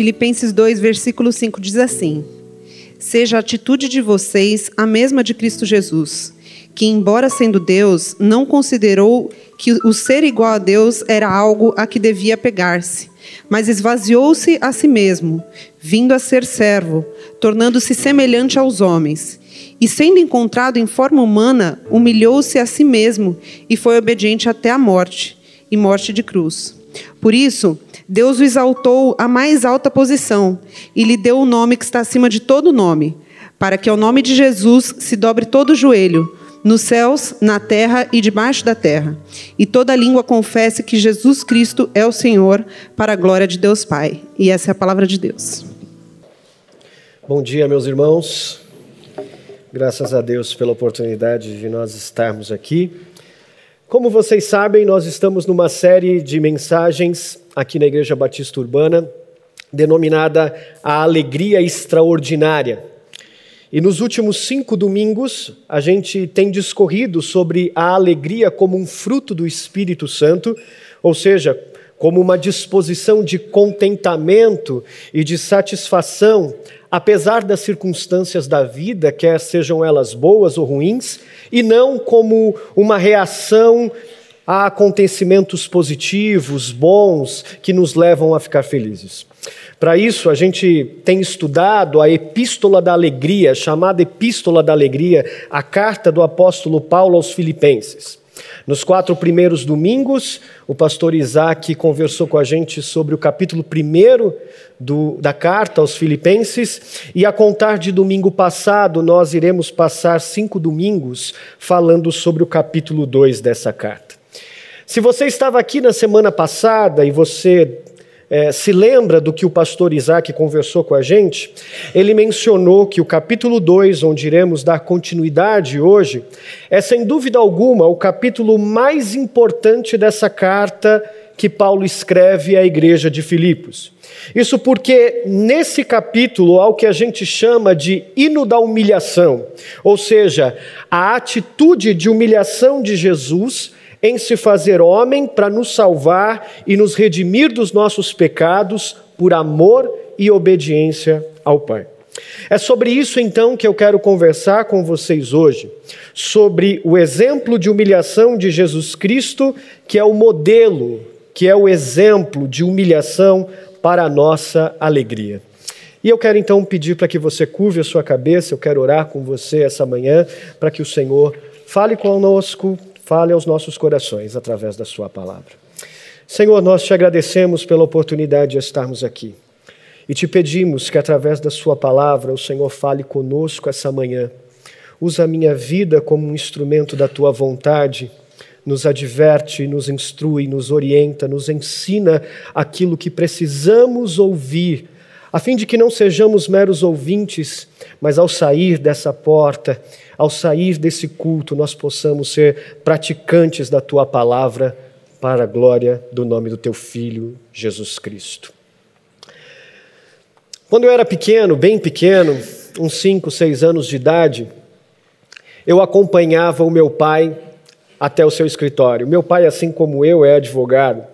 Filipenses 2, versículo 5 diz assim: Seja a atitude de vocês a mesma de Cristo Jesus, que, embora sendo Deus, não considerou que o ser igual a Deus era algo a que devia pegar-se, mas esvaziou-se a si mesmo, vindo a ser servo, tornando-se semelhante aos homens. E sendo encontrado em forma humana, humilhou-se a si mesmo e foi obediente até a morte e morte de cruz. Por isso, Deus o exaltou à mais alta posição e lhe deu o nome que está acima de todo nome, para que ao nome de Jesus se dobre todo o joelho, nos céus, na terra e debaixo da terra, e toda língua confesse que Jesus Cristo é o Senhor, para a glória de Deus Pai. E essa é a palavra de Deus. Bom dia, meus irmãos. Graças a Deus pela oportunidade de nós estarmos aqui. Como vocês sabem, nós estamos numa série de mensagens aqui na Igreja Batista Urbana, denominada A Alegria Extraordinária. E nos últimos cinco domingos, a gente tem discorrido sobre a alegria como um fruto do Espírito Santo, ou seja, como uma disposição de contentamento e de satisfação, apesar das circunstâncias da vida, quer sejam elas boas ou ruins, e não como uma reação a acontecimentos positivos, bons, que nos levam a ficar felizes. Para isso, a gente tem estudado a Epístola da Alegria, chamada Epístola da Alegria, a carta do apóstolo Paulo aos Filipenses. Nos quatro primeiros domingos, o pastor Isaac conversou com a gente sobre o capítulo primeiro da carta aos Filipenses, e a contar de domingo passado, nós iremos passar cinco domingos falando sobre o capítulo 2 dessa carta. Se você estava aqui na semana passada e você é, se lembra do que o pastor Isaac conversou com a gente, ele mencionou que o capítulo 2, onde iremos dar continuidade hoje, é sem dúvida alguma o capítulo mais importante dessa carta que Paulo escreve à igreja de Filipos. Isso porque nesse capítulo há o que a gente chama de hino da humilhação, ou seja, a atitude de humilhação de Jesus em se fazer homem para nos salvar e nos redimir dos nossos pecados por amor e obediência ao Pai. É sobre isso então que eu quero conversar com vocês hoje, sobre o exemplo de humilhação de Jesus Cristo, que é o modelo, que é o exemplo de humilhação para a nossa alegria. E eu quero então pedir para que você curve a sua cabeça, eu quero orar com você essa manhã, para que o Senhor fale conosco, Fale aos nossos corações através da Sua palavra. Senhor, nós te agradecemos pela oportunidade de estarmos aqui. E te pedimos que, através da Sua palavra, o Senhor fale conosco essa manhã. Usa a minha vida como um instrumento da Tua vontade. Nos adverte, nos instrui, nos orienta, nos ensina aquilo que precisamos ouvir, a fim de que não sejamos meros ouvintes, mas ao sair dessa porta, ao sair desse culto, nós possamos ser praticantes da tua palavra para a glória do nome do teu filho, Jesus Cristo. Quando eu era pequeno, bem pequeno, uns 5, 6 anos de idade, eu acompanhava o meu pai até o seu escritório. Meu pai, assim como eu, é advogado.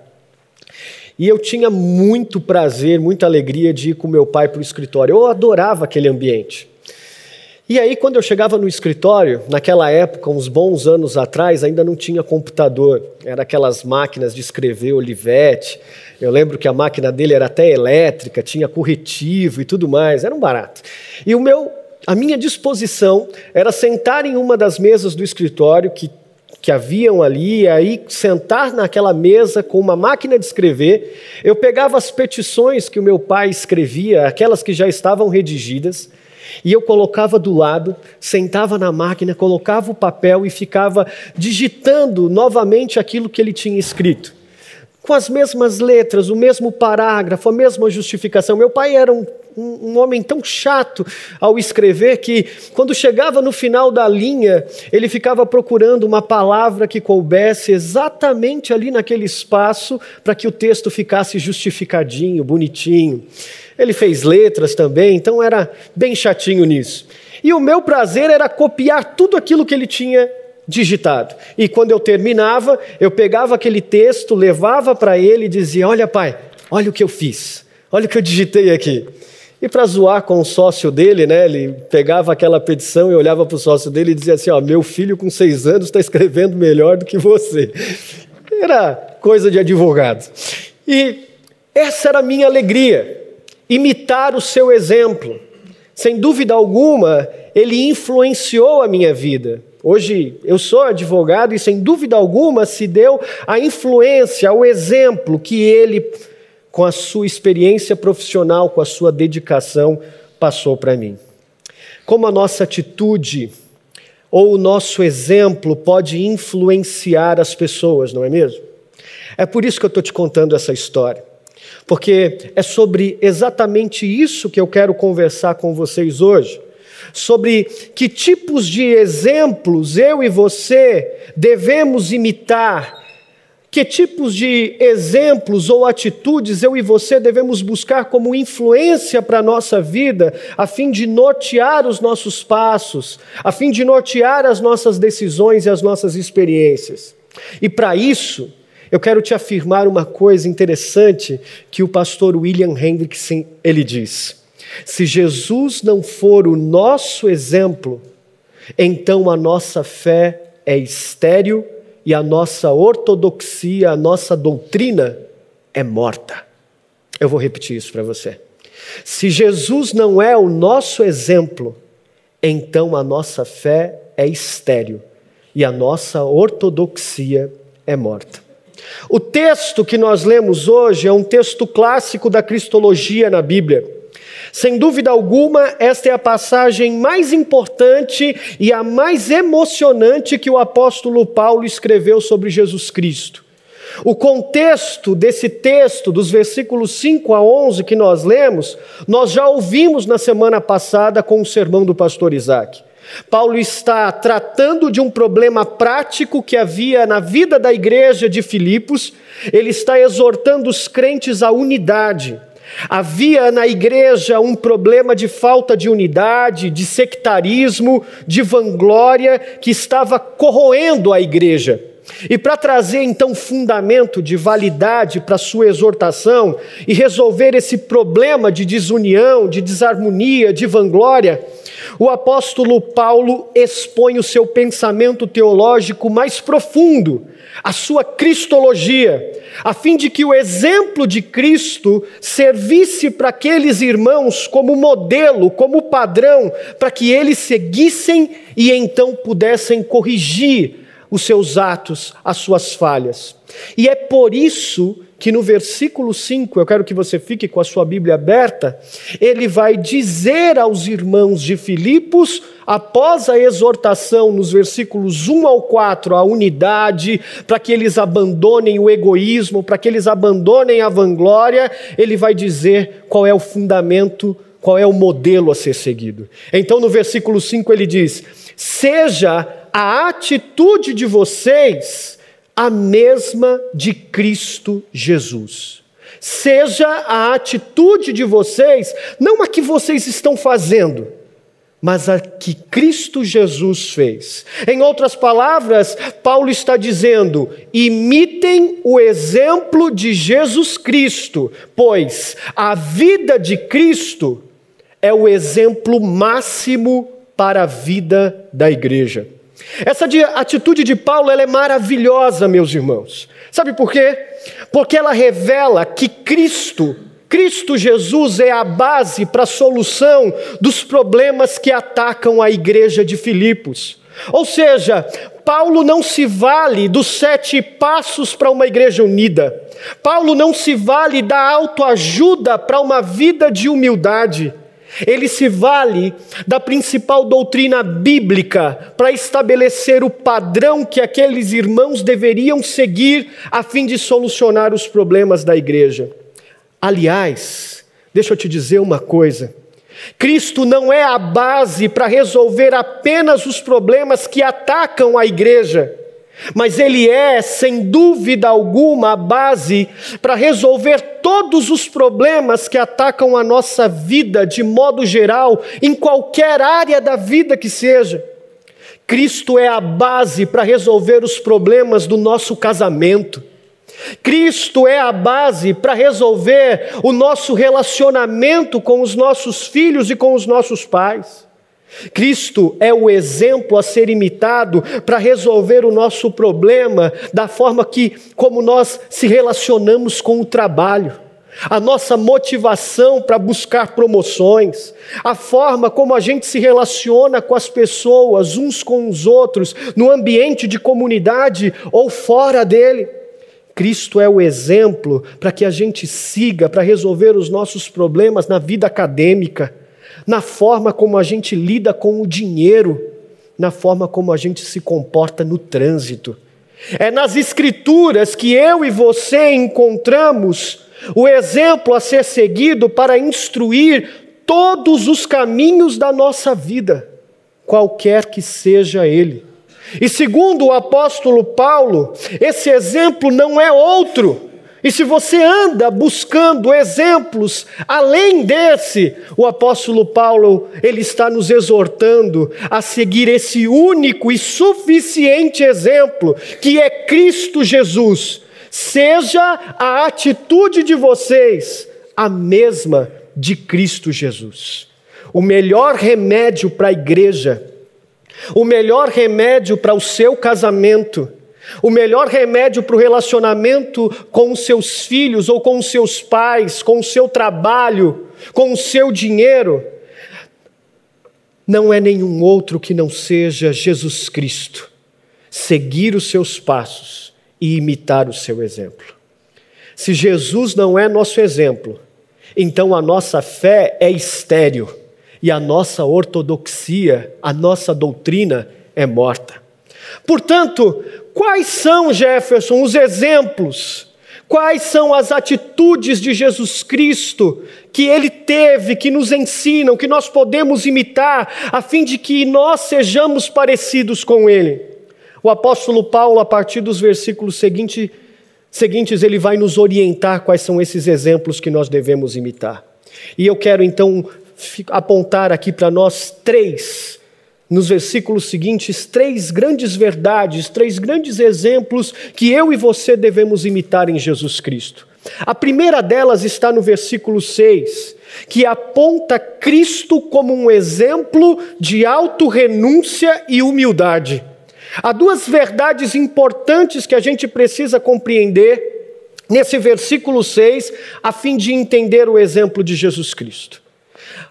E eu tinha muito prazer, muita alegria de ir com meu pai para o escritório. Eu adorava aquele ambiente. E aí, quando eu chegava no escritório, naquela época, uns bons anos atrás, ainda não tinha computador. Era aquelas máquinas de escrever Olivetti. Eu lembro que a máquina dele era até elétrica, tinha corretivo e tudo mais, era um barato. E o meu, a minha disposição era sentar em uma das mesas do escritório que, que haviam ali, e aí sentar naquela mesa com uma máquina de escrever. Eu pegava as petições que o meu pai escrevia, aquelas que já estavam redigidas, e eu colocava do lado, sentava na máquina, colocava o papel e ficava digitando novamente aquilo que ele tinha escrito. Com as mesmas letras, o mesmo parágrafo, a mesma justificação. Meu pai era um, um, um homem tão chato ao escrever que, quando chegava no final da linha, ele ficava procurando uma palavra que coubesse exatamente ali naquele espaço para que o texto ficasse justificadinho, bonitinho. Ele fez letras também, então era bem chatinho nisso. E o meu prazer era copiar tudo aquilo que ele tinha digitado. E quando eu terminava, eu pegava aquele texto, levava para ele e dizia: Olha, pai, olha o que eu fiz. Olha o que eu digitei aqui. E para zoar com o sócio dele, né, ele pegava aquela petição e olhava para o sócio dele e dizia assim: Ó, meu filho com seis anos está escrevendo melhor do que você. Era coisa de advogado. E essa era a minha alegria, imitar o seu exemplo. Sem dúvida alguma, ele influenciou a minha vida. Hoje eu sou advogado e, sem dúvida alguma, se deu a influência, o exemplo que ele com a sua experiência profissional, com a sua dedicação, passou para mim. Como a nossa atitude ou o nosso exemplo pode influenciar as pessoas, não é mesmo? É por isso que eu estou te contando essa história, porque é sobre exatamente isso que eu quero conversar com vocês hoje. Sobre que tipos de exemplos eu e você devemos imitar que tipos de exemplos ou atitudes eu e você devemos buscar como influência para a nossa vida, a fim de nortear os nossos passos, a fim de nortear as nossas decisões e as nossas experiências? E para isso, eu quero te afirmar uma coisa interessante que o pastor William Hendrickson ele diz: se Jesus não for o nosso exemplo, então a nossa fé é estéril e a nossa ortodoxia, a nossa doutrina é morta. Eu vou repetir isso para você. Se Jesus não é o nosso exemplo, então a nossa fé é estéril e a nossa ortodoxia é morta. O texto que nós lemos hoje é um texto clássico da cristologia na Bíblia. Sem dúvida alguma, esta é a passagem mais importante e a mais emocionante que o apóstolo Paulo escreveu sobre Jesus Cristo. O contexto desse texto, dos versículos 5 a 11 que nós lemos, nós já ouvimos na semana passada com o sermão do pastor Isaac. Paulo está tratando de um problema prático que havia na vida da igreja de Filipos, ele está exortando os crentes à unidade. Havia na igreja um problema de falta de unidade, de sectarismo, de vanglória que estava corroendo a igreja. E para trazer então fundamento de validade para sua exortação e resolver esse problema de desunião, de desarmonia, de vanglória, o apóstolo Paulo expõe o seu pensamento teológico mais profundo, a sua cristologia, a fim de que o exemplo de Cristo servisse para aqueles irmãos como modelo, como padrão, para que eles seguissem e então pudessem corrigir os seus atos, as suas falhas. E é por isso que no versículo 5, eu quero que você fique com a sua Bíblia aberta, ele vai dizer aos irmãos de Filipos, após a exortação nos versículos 1 ao 4, a unidade, para que eles abandonem o egoísmo, para que eles abandonem a vanglória, ele vai dizer qual é o fundamento, qual é o modelo a ser seguido. Então no versículo 5 ele diz: Seja a atitude de vocês a mesma de Cristo Jesus. Seja a atitude de vocês, não a que vocês estão fazendo, mas a que Cristo Jesus fez. Em outras palavras, Paulo está dizendo: imitem o exemplo de Jesus Cristo, pois a vida de Cristo é o exemplo máximo para a vida da igreja. Essa atitude de Paulo é maravilhosa, meus irmãos. Sabe por quê? Porque ela revela que Cristo, Cristo Jesus é a base para a solução dos problemas que atacam a igreja de Filipos. Ou seja, Paulo não se vale dos sete passos para uma igreja unida. Paulo não se vale da autoajuda para uma vida de humildade. Ele se vale da principal doutrina bíblica para estabelecer o padrão que aqueles irmãos deveriam seguir a fim de solucionar os problemas da igreja. Aliás, deixa eu te dizer uma coisa. Cristo não é a base para resolver apenas os problemas que atacam a igreja. Mas ele é, sem dúvida alguma, a base para resolver todos os problemas que atacam a nossa vida de modo geral, em qualquer área da vida que seja. Cristo é a base para resolver os problemas do nosso casamento. Cristo é a base para resolver o nosso relacionamento com os nossos filhos e com os nossos pais. Cristo é o exemplo a ser imitado para resolver o nosso problema da forma que como nós se relacionamos com o trabalho, a nossa motivação para buscar promoções, a forma como a gente se relaciona com as pessoas uns com os outros, no ambiente de comunidade ou fora dele. Cristo é o exemplo para que a gente siga para resolver os nossos problemas na vida acadêmica, na forma como a gente lida com o dinheiro, na forma como a gente se comporta no trânsito. É nas Escrituras que eu e você encontramos o exemplo a ser seguido para instruir todos os caminhos da nossa vida, qualquer que seja ele. E segundo o apóstolo Paulo, esse exemplo não é outro. E se você anda buscando exemplos além desse, o apóstolo Paulo, ele está nos exortando a seguir esse único e suficiente exemplo, que é Cristo Jesus. Seja a atitude de vocês a mesma de Cristo Jesus. O melhor remédio para a igreja o melhor remédio para o seu casamento, o melhor remédio para o relacionamento com os seus filhos ou com os seus pais, com o seu trabalho, com o seu dinheiro, não é nenhum outro que não seja Jesus Cristo. Seguir os seus passos e imitar o seu exemplo. Se Jesus não é nosso exemplo, então a nossa fé é estéril e a nossa ortodoxia, a nossa doutrina é morta. Portanto, quais são, Jefferson, os exemplos? Quais são as atitudes de Jesus Cristo que ele teve, que nos ensinam, que nós podemos imitar, a fim de que nós sejamos parecidos com ele? O apóstolo Paulo, a partir dos versículos seguinte, seguintes, ele vai nos orientar quais são esses exemplos que nós devemos imitar. E eu quero então apontar aqui para nós três, nos versículos seguintes, três grandes verdades, três grandes exemplos que eu e você devemos imitar em Jesus Cristo. A primeira delas está no versículo 6, que aponta Cristo como um exemplo de autorrenúncia e humildade. Há duas verdades importantes que a gente precisa compreender nesse versículo 6, a fim de entender o exemplo de Jesus Cristo.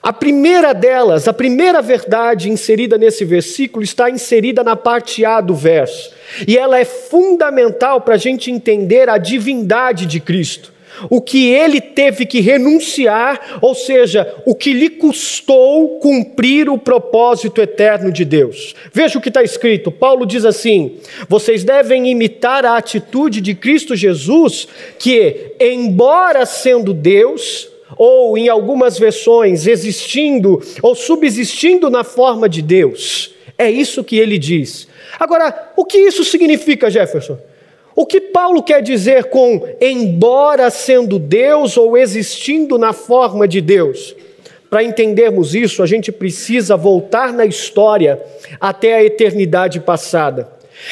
A primeira delas, a primeira verdade inserida nesse versículo, está inserida na parte A do verso. E ela é fundamental para a gente entender a divindade de Cristo. O que ele teve que renunciar, ou seja, o que lhe custou cumprir o propósito eterno de Deus. Veja o que está escrito. Paulo diz assim: vocês devem imitar a atitude de Cristo Jesus, que, embora sendo Deus, ou em algumas versões, existindo ou subsistindo na forma de Deus. É isso que ele diz. Agora, o que isso significa, Jefferson? O que Paulo quer dizer com embora sendo Deus ou existindo na forma de Deus? Para entendermos isso, a gente precisa voltar na história até a eternidade passada.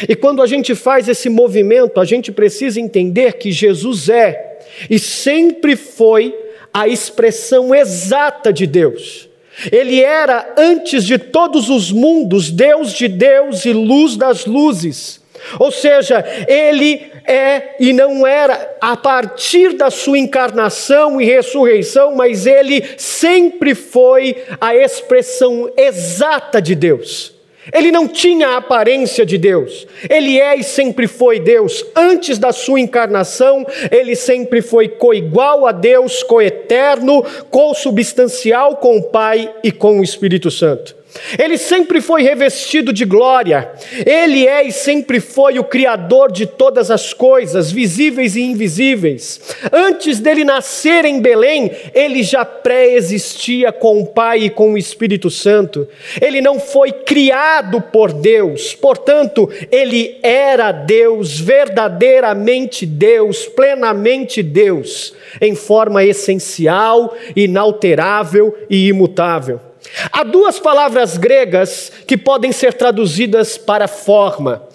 E quando a gente faz esse movimento, a gente precisa entender que Jesus é e sempre foi a expressão exata de Deus. Ele era, antes de todos os mundos, Deus de Deus e luz das luzes. Ou seja, ele é e não era a partir da sua encarnação e ressurreição, mas ele sempre foi a expressão exata de Deus. Ele não tinha a aparência de Deus. Ele é e sempre foi Deus. Antes da sua encarnação, ele sempre foi coigual a Deus, coeterno, consubstancial com o Pai e com o Espírito Santo. Ele sempre foi revestido de glória. Ele é e sempre foi o Criador de todas as coisas, visíveis e invisíveis. Antes dele nascer em Belém, ele já pré-existia com o Pai e com o Espírito Santo. Ele não foi criado por Deus, portanto, ele era Deus, verdadeiramente Deus, plenamente Deus, em forma essencial, inalterável e imutável. Há duas palavras gregas que podem ser traduzidas para forma.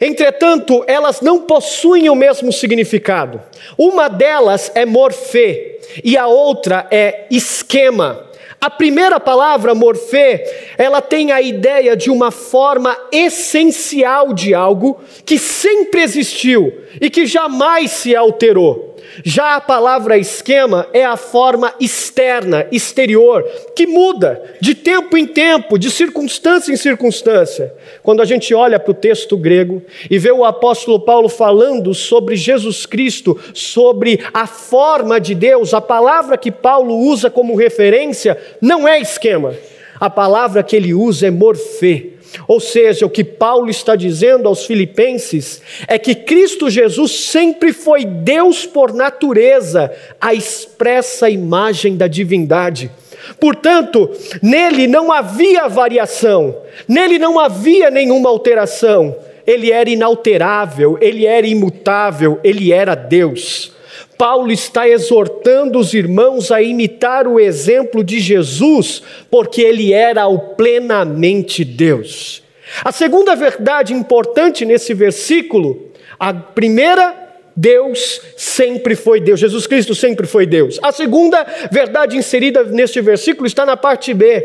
Entretanto, elas não possuem o mesmo significado. Uma delas é morfê e a outra é esquema. A primeira palavra, morfê, ela tem a ideia de uma forma essencial de algo que sempre existiu e que jamais se alterou. Já a palavra esquema é a forma externa, exterior, que muda de tempo em tempo, de circunstância em circunstância. Quando a gente olha para o texto grego e vê o apóstolo Paulo falando sobre Jesus Cristo, sobre a forma de Deus, a palavra que Paulo usa como referência não é esquema. A palavra que ele usa é morfê ou seja, o que Paulo está dizendo aos Filipenses é que Cristo Jesus sempre foi Deus por natureza, a expressa imagem da divindade. Portanto, nele não havia variação, nele não havia nenhuma alteração. Ele era inalterável, ele era imutável, ele era Deus. Paulo está exortando os irmãos a imitar o exemplo de Jesus, porque ele era o plenamente Deus. A segunda verdade importante nesse versículo, a primeira, Deus sempre foi Deus, Jesus Cristo sempre foi Deus. A segunda verdade inserida neste versículo está na parte B.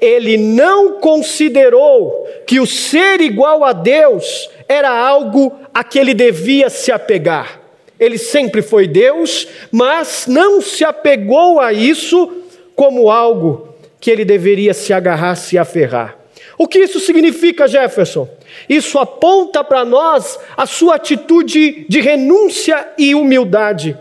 Ele não considerou que o ser igual a Deus era algo a que ele devia se apegar. Ele sempre foi Deus, mas não se apegou a isso como algo que ele deveria se agarrar, se aferrar. O que isso significa, Jefferson? Isso aponta para nós a sua atitude de renúncia e humildade.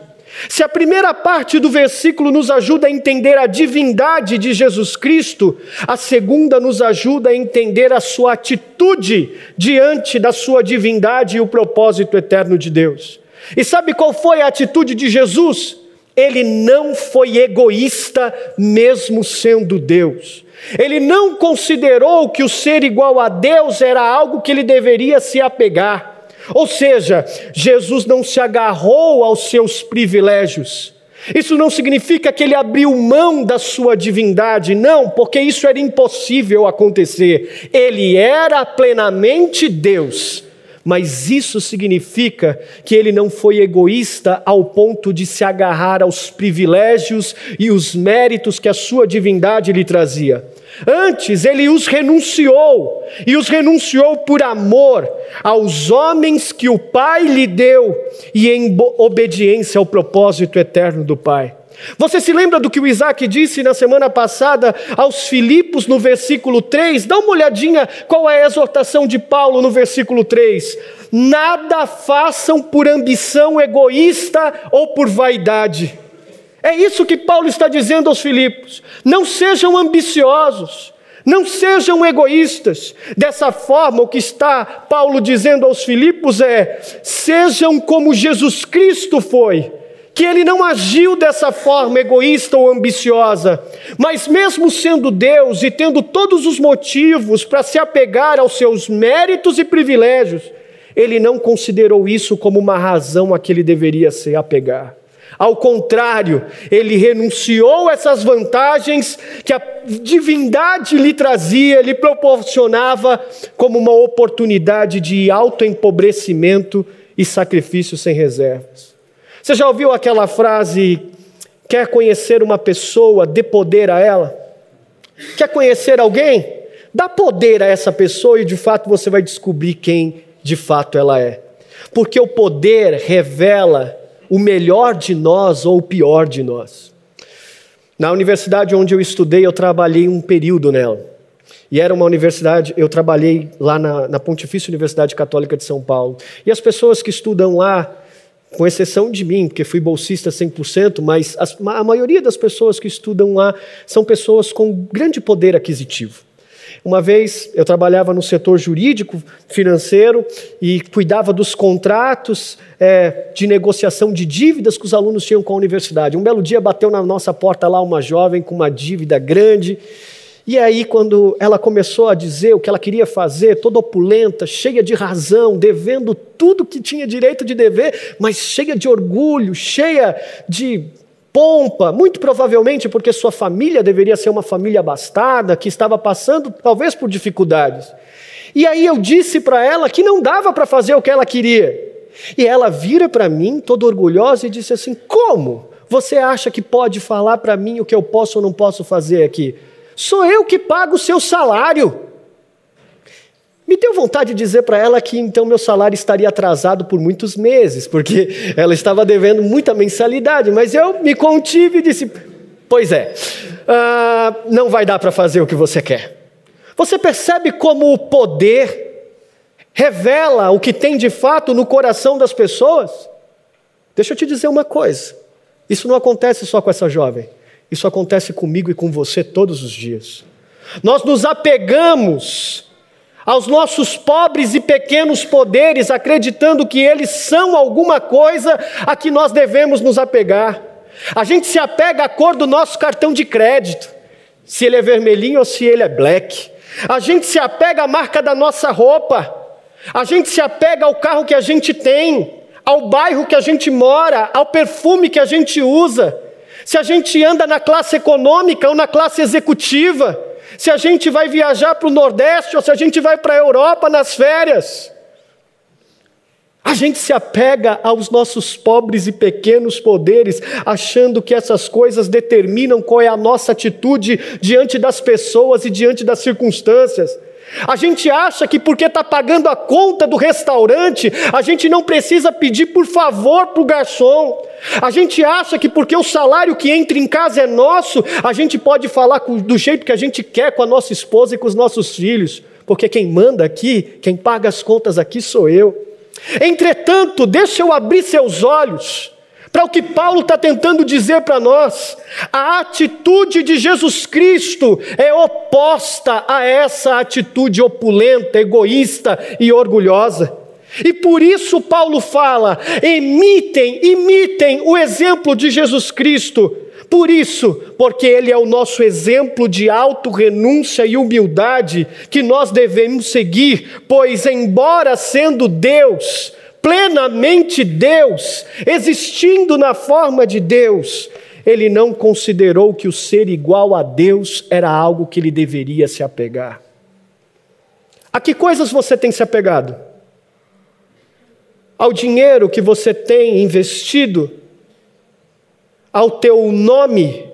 Se a primeira parte do versículo nos ajuda a entender a divindade de Jesus Cristo, a segunda nos ajuda a entender a sua atitude diante da sua divindade e o propósito eterno de Deus. E sabe qual foi a atitude de Jesus? Ele não foi egoísta, mesmo sendo Deus. Ele não considerou que o ser igual a Deus era algo que ele deveria se apegar. Ou seja, Jesus não se agarrou aos seus privilégios. Isso não significa que ele abriu mão da sua divindade, não, porque isso era impossível acontecer. Ele era plenamente Deus mas isso significa que ele não foi egoísta ao ponto de se agarrar aos privilégios e os méritos que a sua divindade lhe trazia. Antes, ele os renunciou, e os renunciou por amor aos homens que o Pai lhe deu e em obediência ao propósito eterno do Pai. Você se lembra do que o Isaac disse na semana passada aos Filipos no versículo 3? Dá uma olhadinha qual é a exortação de Paulo no versículo 3. Nada façam por ambição egoísta ou por vaidade. É isso que Paulo está dizendo aos Filipos. Não sejam ambiciosos, não sejam egoístas. Dessa forma, o que está Paulo dizendo aos Filipos é: sejam como Jesus Cristo foi que ele não agiu dessa forma egoísta ou ambiciosa, mas mesmo sendo Deus e tendo todos os motivos para se apegar aos seus méritos e privilégios, ele não considerou isso como uma razão a que ele deveria se apegar. Ao contrário, ele renunciou a essas vantagens que a divindade lhe trazia, lhe proporcionava como uma oportunidade de autoempobrecimento e sacrifício sem reservas. Você já ouviu aquela frase: quer conhecer uma pessoa, dê poder a ela? Quer conhecer alguém? Dá poder a essa pessoa e de fato você vai descobrir quem de fato ela é. Porque o poder revela o melhor de nós ou o pior de nós. Na universidade onde eu estudei, eu trabalhei um período nela. E era uma universidade, eu trabalhei lá na, na Pontifícia Universidade Católica de São Paulo. E as pessoas que estudam lá com exceção de mim, porque fui bolsista 100%, mas as, a maioria das pessoas que estudam lá são pessoas com grande poder aquisitivo. Uma vez eu trabalhava no setor jurídico, financeiro e cuidava dos contratos é, de negociação de dívidas que os alunos tinham com a universidade. Um belo dia bateu na nossa porta lá uma jovem com uma dívida grande e aí, quando ela começou a dizer o que ela queria fazer, toda opulenta, cheia de razão, devendo tudo que tinha direito de dever, mas cheia de orgulho, cheia de pompa, muito provavelmente porque sua família deveria ser uma família abastada, que estava passando talvez por dificuldades. E aí eu disse para ela que não dava para fazer o que ela queria. E ela vira para mim, toda orgulhosa, e disse assim: Como? Você acha que pode falar para mim o que eu posso ou não posso fazer aqui? Sou eu que pago o seu salário. Me deu vontade de dizer para ela que então meu salário estaria atrasado por muitos meses, porque ela estava devendo muita mensalidade, mas eu me contive e disse: Pois é, uh, não vai dar para fazer o que você quer. Você percebe como o poder revela o que tem de fato no coração das pessoas? Deixa eu te dizer uma coisa: isso não acontece só com essa jovem, isso acontece comigo e com você todos os dias. Nós nos apegamos aos nossos pobres e pequenos poderes, acreditando que eles são alguma coisa a que nós devemos nos apegar. A gente se apega à cor do nosso cartão de crédito, se ele é vermelhinho ou se ele é black. A gente se apega à marca da nossa roupa. A gente se apega ao carro que a gente tem, ao bairro que a gente mora, ao perfume que a gente usa. Se a gente anda na classe econômica ou na classe executiva se a gente vai viajar para o Nordeste ou se a gente vai para a Europa nas férias. A gente se apega aos nossos pobres e pequenos poderes, achando que essas coisas determinam qual é a nossa atitude diante das pessoas e diante das circunstâncias. A gente acha que porque está pagando a conta do restaurante, a gente não precisa pedir por favor para o garçom. A gente acha que porque o salário que entra em casa é nosso, a gente pode falar do jeito que a gente quer com a nossa esposa e com os nossos filhos, porque quem manda aqui, quem paga as contas aqui sou eu. Entretanto, deixa eu abrir seus olhos para o que Paulo está tentando dizer para nós. A atitude de Jesus Cristo é oposta a essa atitude opulenta, egoísta e orgulhosa. E por isso Paulo fala: imitem, imitem o exemplo de Jesus Cristo. Por isso, porque Ele é o nosso exemplo de auto-renúncia e humildade que nós devemos seguir, pois, embora sendo Deus, plenamente Deus, existindo na forma de Deus, ele não considerou que o ser igual a Deus era algo que ele deveria se apegar. A que coisas você tem se apegado? Ao dinheiro que você tem investido? Ao teu nome?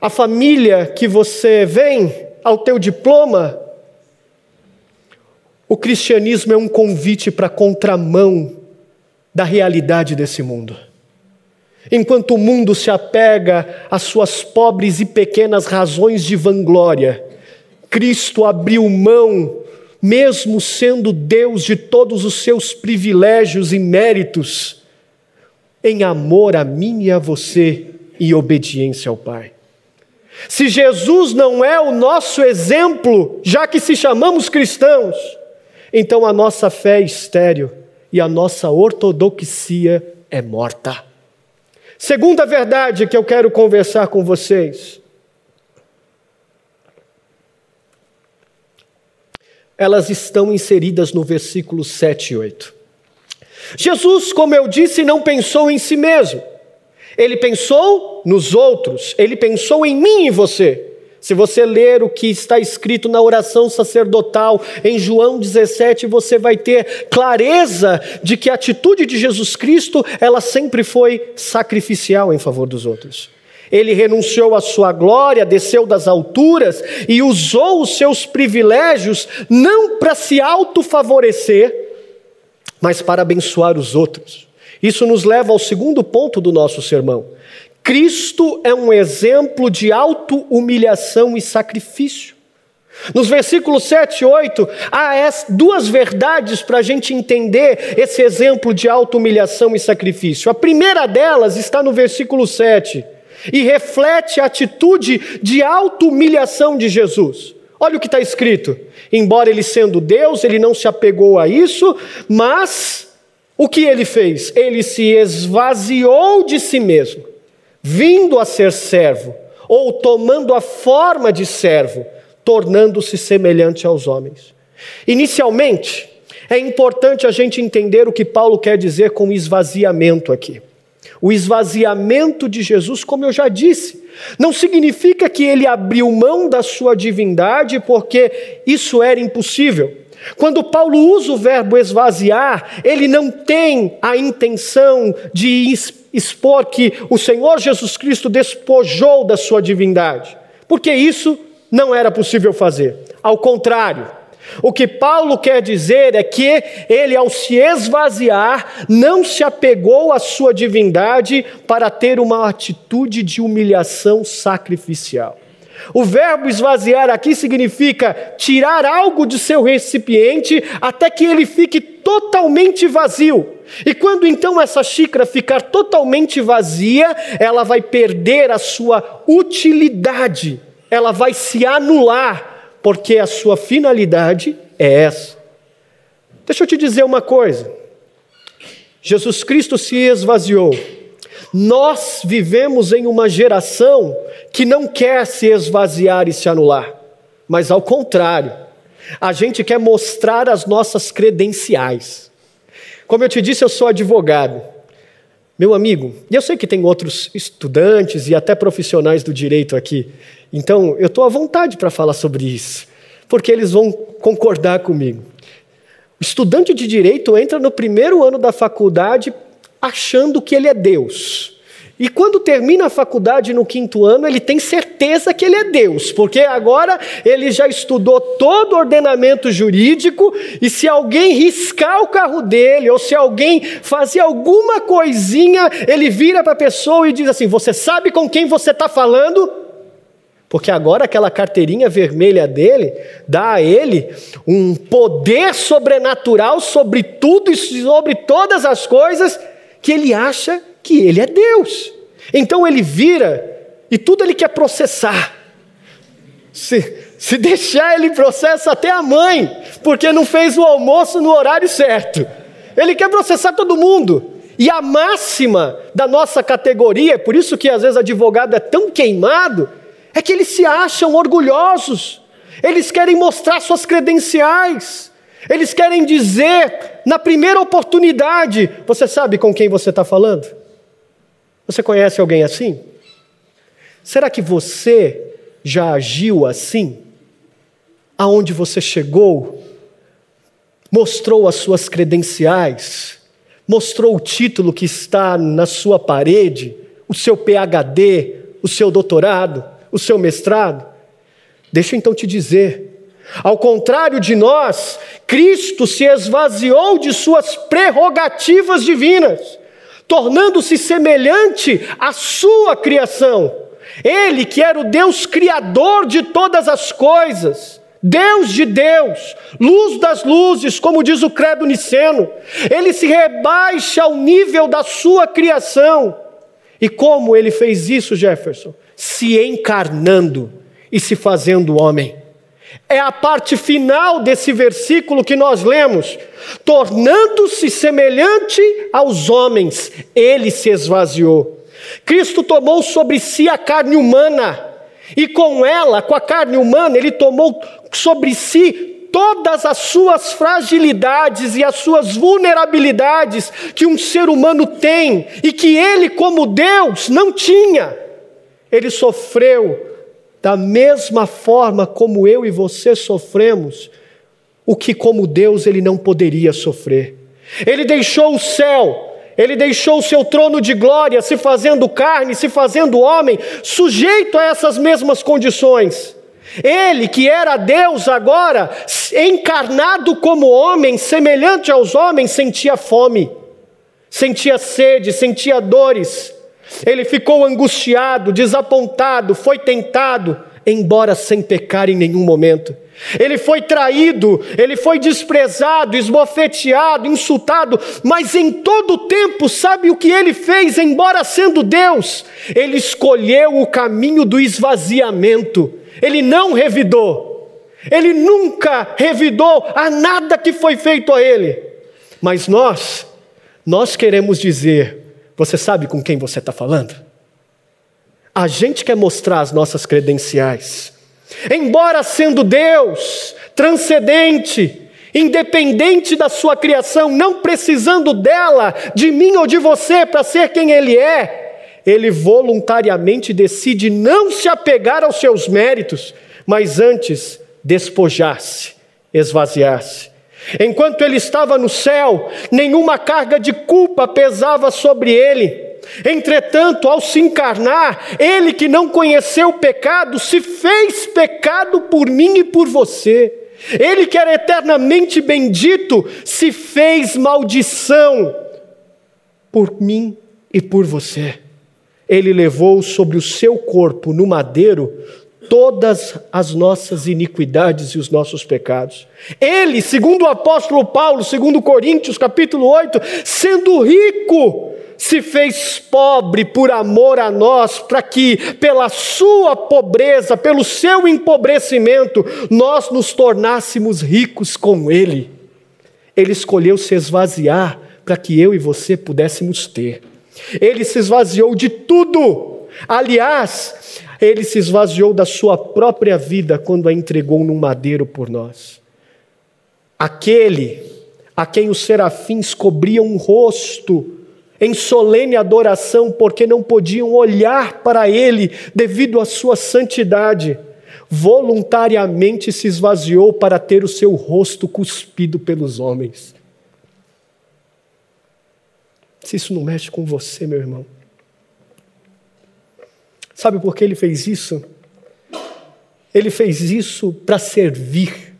À família que você vem? Ao teu diploma? O cristianismo é um convite para a contramão da realidade desse mundo. Enquanto o mundo se apega às suas pobres e pequenas razões de vanglória, Cristo abriu mão, mesmo sendo Deus de todos os seus privilégios e méritos, em amor a mim e a você e obediência ao Pai. Se Jesus não é o nosso exemplo, já que se chamamos cristãos, então a nossa fé é estéril e a nossa ortodoxia é morta. Segunda verdade que eu quero conversar com vocês. Elas estão inseridas no versículo 7 e 8. Jesus, como eu disse, não pensou em si mesmo. Ele pensou nos outros, ele pensou em mim e você. Se você ler o que está escrito na oração sacerdotal em João 17, você vai ter clareza de que a atitude de Jesus Cristo, ela sempre foi sacrificial em favor dos outros. Ele renunciou à sua glória, desceu das alturas e usou os seus privilégios não para se autofavorecer, mas para abençoar os outros. Isso nos leva ao segundo ponto do nosso sermão. Cristo é um exemplo de auto-humilhação e sacrifício. Nos versículos 7 e 8, há duas verdades para a gente entender esse exemplo de auto-humilhação e sacrifício. A primeira delas está no versículo 7 e reflete a atitude de auto-humilhação de Jesus. Olha o que está escrito: embora ele sendo Deus, ele não se apegou a isso, mas o que ele fez? Ele se esvaziou de si mesmo vindo a ser servo, ou tomando a forma de servo, tornando-se semelhante aos homens. Inicialmente, é importante a gente entender o que Paulo quer dizer com esvaziamento aqui. O esvaziamento de Jesus, como eu já disse, não significa que ele abriu mão da sua divindade porque isso era impossível. Quando Paulo usa o verbo esvaziar, ele não tem a intenção de expor que o Senhor Jesus Cristo despojou da sua divindade, porque isso não era possível fazer. Ao contrário, o que Paulo quer dizer é que ele, ao se esvaziar, não se apegou à sua divindade para ter uma atitude de humilhação sacrificial. O verbo esvaziar aqui significa tirar algo de seu recipiente até que ele fique totalmente vazio. E quando então essa xícara ficar totalmente vazia, ela vai perder a sua utilidade, ela vai se anular porque a sua finalidade é essa. Deixa eu te dizer uma coisa. Jesus Cristo se esvaziou. Nós vivemos em uma geração que não quer se esvaziar e se anular, mas ao contrário, a gente quer mostrar as nossas credenciais. Como eu te disse, eu sou advogado. Meu amigo, e eu sei que tem outros estudantes e até profissionais do direito aqui, então eu estou à vontade para falar sobre isso, porque eles vão concordar comigo. Estudante de direito entra no primeiro ano da faculdade achando que ele é Deus. E quando termina a faculdade no quinto ano, ele tem certeza que ele é Deus, porque agora ele já estudou todo o ordenamento jurídico, e se alguém riscar o carro dele, ou se alguém fazer alguma coisinha, ele vira para a pessoa e diz assim: Você sabe com quem você está falando? Porque agora aquela carteirinha vermelha dele dá a ele um poder sobrenatural sobre tudo e sobre todas as coisas que ele acha que ele é Deus. Então ele vira e tudo ele quer processar. Se, se deixar, ele processa até a mãe, porque não fez o almoço no horário certo. Ele quer processar todo mundo. E a máxima da nossa categoria, por isso que às vezes advogado é tão queimado, é que eles se acham orgulhosos, eles querem mostrar suas credenciais, eles querem dizer, na primeira oportunidade, você sabe com quem você está falando? Você conhece alguém assim? Será que você já agiu assim? Aonde você chegou? Mostrou as suas credenciais? Mostrou o título que está na sua parede? O seu PhD? O seu doutorado? O seu mestrado? Deixa eu então te dizer. Ao contrário de nós, Cristo se esvaziou de suas prerrogativas divinas tornando-se semelhante à sua criação. Ele, que era o Deus criador de todas as coisas, Deus de Deus, luz das luzes, como diz o credo niceno, ele se rebaixa ao nível da sua criação. E como ele fez isso, Jefferson? Se encarnando e se fazendo homem. É a parte final desse versículo que nós lemos. Tornando-se semelhante aos homens, ele se esvaziou. Cristo tomou sobre si a carne humana, e com ela, com a carne humana, ele tomou sobre si todas as suas fragilidades e as suas vulnerabilidades que um ser humano tem e que ele, como Deus, não tinha. Ele sofreu da mesma forma como eu e você sofremos, o que, como Deus, ele não poderia sofrer. Ele deixou o céu, ele deixou o seu trono de glória, se fazendo carne, se fazendo homem, sujeito a essas mesmas condições. Ele, que era Deus agora, encarnado como homem, semelhante aos homens, sentia fome, sentia sede, sentia dores, ele ficou angustiado, desapontado, foi tentado, embora sem pecar em nenhum momento. Ele foi traído, ele foi desprezado, esbofeteado, insultado, mas em todo o tempo, sabe o que ele fez, embora sendo Deus? Ele escolheu o caminho do esvaziamento, ele não revidou, ele nunca revidou a nada que foi feito a ele. Mas nós, nós queremos dizer, você sabe com quem você está falando? A gente quer mostrar as nossas credenciais. Embora sendo Deus, transcendente, independente da sua criação, não precisando dela, de mim ou de você para ser quem ele é, ele voluntariamente decide não se apegar aos seus méritos, mas antes despojar-se, esvaziar-se. Enquanto ele estava no céu, nenhuma carga de culpa pesava sobre ele. Entretanto, ao se encarnar, ele que não conheceu o pecado, se fez pecado por mim e por você. Ele que era eternamente bendito, se fez maldição por mim e por você. Ele levou sobre o seu corpo no madeiro todas as nossas iniquidades e os nossos pecados. Ele, segundo o apóstolo Paulo, segundo Coríntios, capítulo 8, sendo rico, se fez pobre por amor a nós, para que, pela sua pobreza, pelo seu empobrecimento, nós nos tornássemos ricos com Ele. Ele escolheu se esvaziar para que eu e você pudéssemos ter. Ele se esvaziou de tudo. Aliás, ele se esvaziou da sua própria vida quando a entregou num madeiro por nós. Aquele a quem os serafins cobriam o rosto, em solene adoração, porque não podiam olhar para ele devido à sua santidade, voluntariamente se esvaziou para ter o seu rosto cuspido pelos homens. Se isso não mexe com você, meu irmão. Sabe por que ele fez isso? Ele fez isso para servir.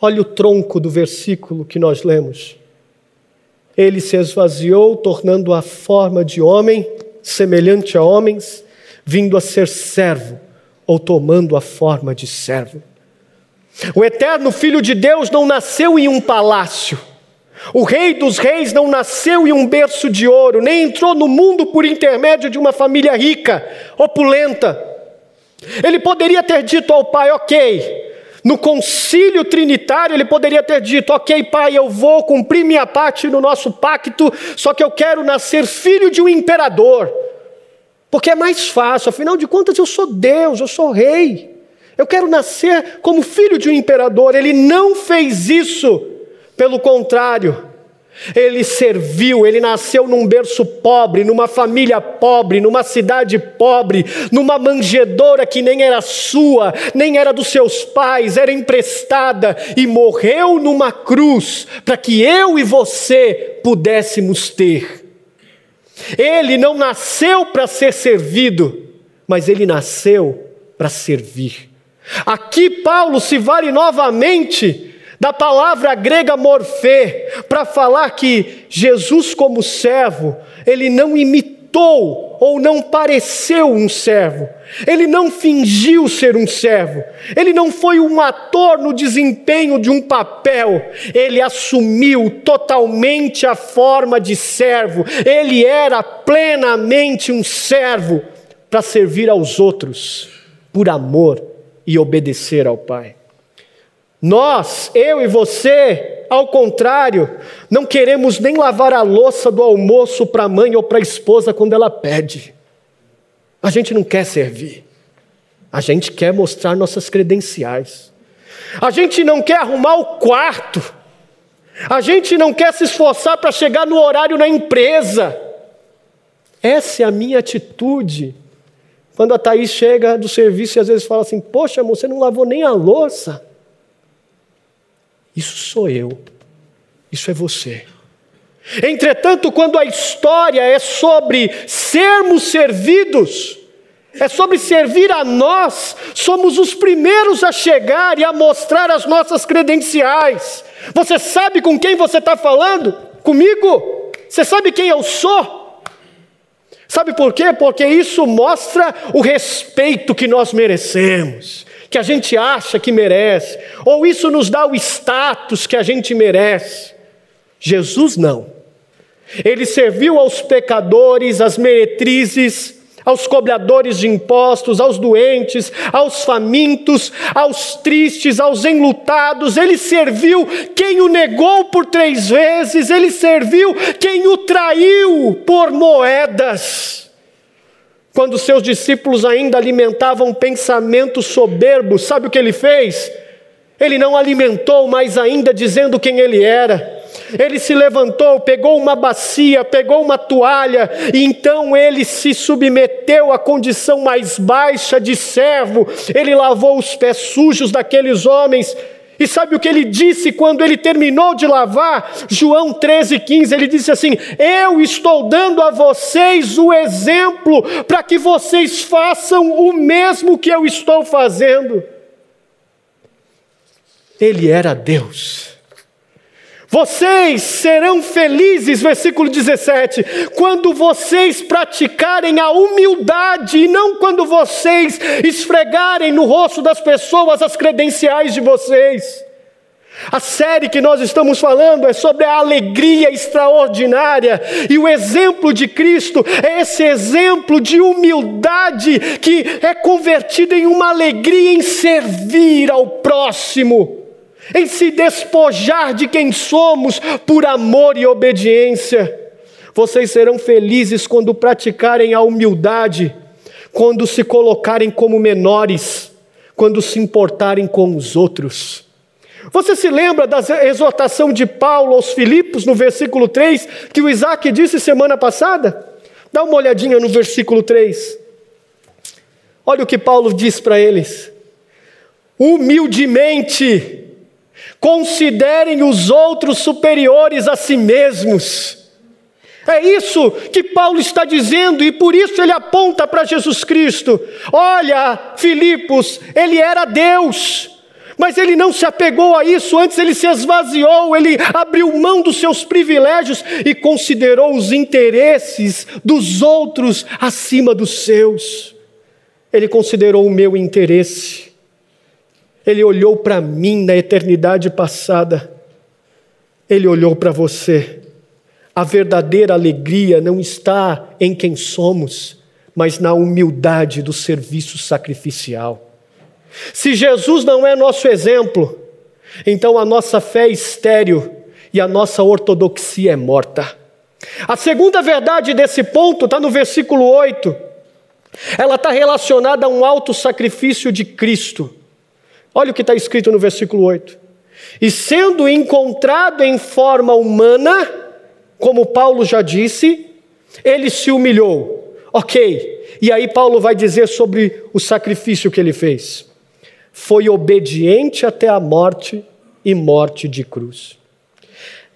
Olha o tronco do versículo que nós lemos. Ele se esvaziou, tornando a forma de homem, semelhante a homens, vindo a ser servo, ou tomando a forma de servo. O eterno Filho de Deus não nasceu em um palácio. O Rei dos Reis não nasceu em um berço de ouro, nem entrou no mundo por intermédio de uma família rica, opulenta. Ele poderia ter dito ao Pai: Ok, no concílio trinitário, ele poderia ter dito: Ok, pai, eu vou cumprir minha parte no nosso pacto, só que eu quero nascer filho de um imperador, porque é mais fácil, afinal de contas, eu sou Deus, eu sou rei. Eu quero nascer como filho de um imperador. Ele não fez isso, pelo contrário, ele serviu, ele nasceu num berço pobre, numa família pobre, numa cidade pobre, numa manjedoura que nem era sua, nem era dos seus pais, era emprestada e morreu numa cruz para que eu e você pudéssemos ter. Ele não nasceu para ser servido, mas ele nasceu para servir. Aqui Paulo se vale novamente da palavra grega morfê, para falar que Jesus, como servo, ele não imitou ou não pareceu um servo, ele não fingiu ser um servo, ele não foi um ator no desempenho de um papel, ele assumiu totalmente a forma de servo, ele era plenamente um servo para servir aos outros, por amor e obedecer ao Pai. Nós, eu e você, ao contrário, não queremos nem lavar a louça do almoço para a mãe ou para a esposa quando ela pede. A gente não quer servir. A gente quer mostrar nossas credenciais. A gente não quer arrumar o quarto. A gente não quer se esforçar para chegar no horário na empresa. Essa é a minha atitude. Quando a Thaís chega do serviço e às vezes fala assim: Poxa, amor, você não lavou nem a louça. Isso sou eu. Isso é você. Entretanto, quando a história é sobre sermos servidos, é sobre servir a nós, somos os primeiros a chegar e a mostrar as nossas credenciais. Você sabe com quem você está falando? Comigo? Você sabe quem eu sou? Sabe por quê? Porque isso mostra o respeito que nós merecemos que a gente acha que merece, ou isso nos dá o status que a gente merece. Jesus não. Ele serviu aos pecadores, às meretrizes, aos cobradores de impostos, aos doentes, aos famintos, aos tristes, aos enlutados. Ele serviu quem o negou por três vezes, ele serviu quem o traiu por moedas. Quando seus discípulos ainda alimentavam pensamentos soberbos, sabe o que ele fez? Ele não alimentou mais ainda dizendo quem ele era. Ele se levantou, pegou uma bacia, pegou uma toalha, e então ele se submeteu à condição mais baixa de servo. Ele lavou os pés sujos daqueles homens. E sabe o que ele disse quando ele terminou de lavar? João 13, 15, ele disse assim: Eu estou dando a vocês o exemplo para que vocês façam o mesmo que eu estou fazendo. Ele era Deus. Vocês serão felizes, versículo 17, quando vocês praticarem a humildade e não quando vocês esfregarem no rosto das pessoas as credenciais de vocês. A série que nós estamos falando é sobre a alegria extraordinária, e o exemplo de Cristo é esse exemplo de humildade que é convertido em uma alegria em servir ao próximo em se despojar de quem somos por amor e obediência. Vocês serão felizes quando praticarem a humildade, quando se colocarem como menores, quando se importarem com os outros. Você se lembra da exortação de Paulo aos Filipos, no versículo 3, que o Isaac disse semana passada? Dá uma olhadinha no versículo 3. Olha o que Paulo diz para eles: humildemente Considerem os outros superiores a si mesmos. É isso que Paulo está dizendo e por isso ele aponta para Jesus Cristo. Olha, Filipos, ele era Deus, mas ele não se apegou a isso, antes ele se esvaziou, ele abriu mão dos seus privilégios e considerou os interesses dos outros acima dos seus. Ele considerou o meu interesse. Ele olhou para mim na eternidade passada. Ele olhou para você. A verdadeira alegria não está em quem somos, mas na humildade do serviço sacrificial. Se Jesus não é nosso exemplo, então a nossa fé é estéril e a nossa ortodoxia é morta. A segunda verdade desse ponto está no versículo 8. Ela está relacionada a um alto sacrifício de Cristo. Olha o que está escrito no versículo 8. E sendo encontrado em forma humana, como Paulo já disse, ele se humilhou. Ok. E aí Paulo vai dizer sobre o sacrifício que ele fez. Foi obediente até a morte e morte de cruz.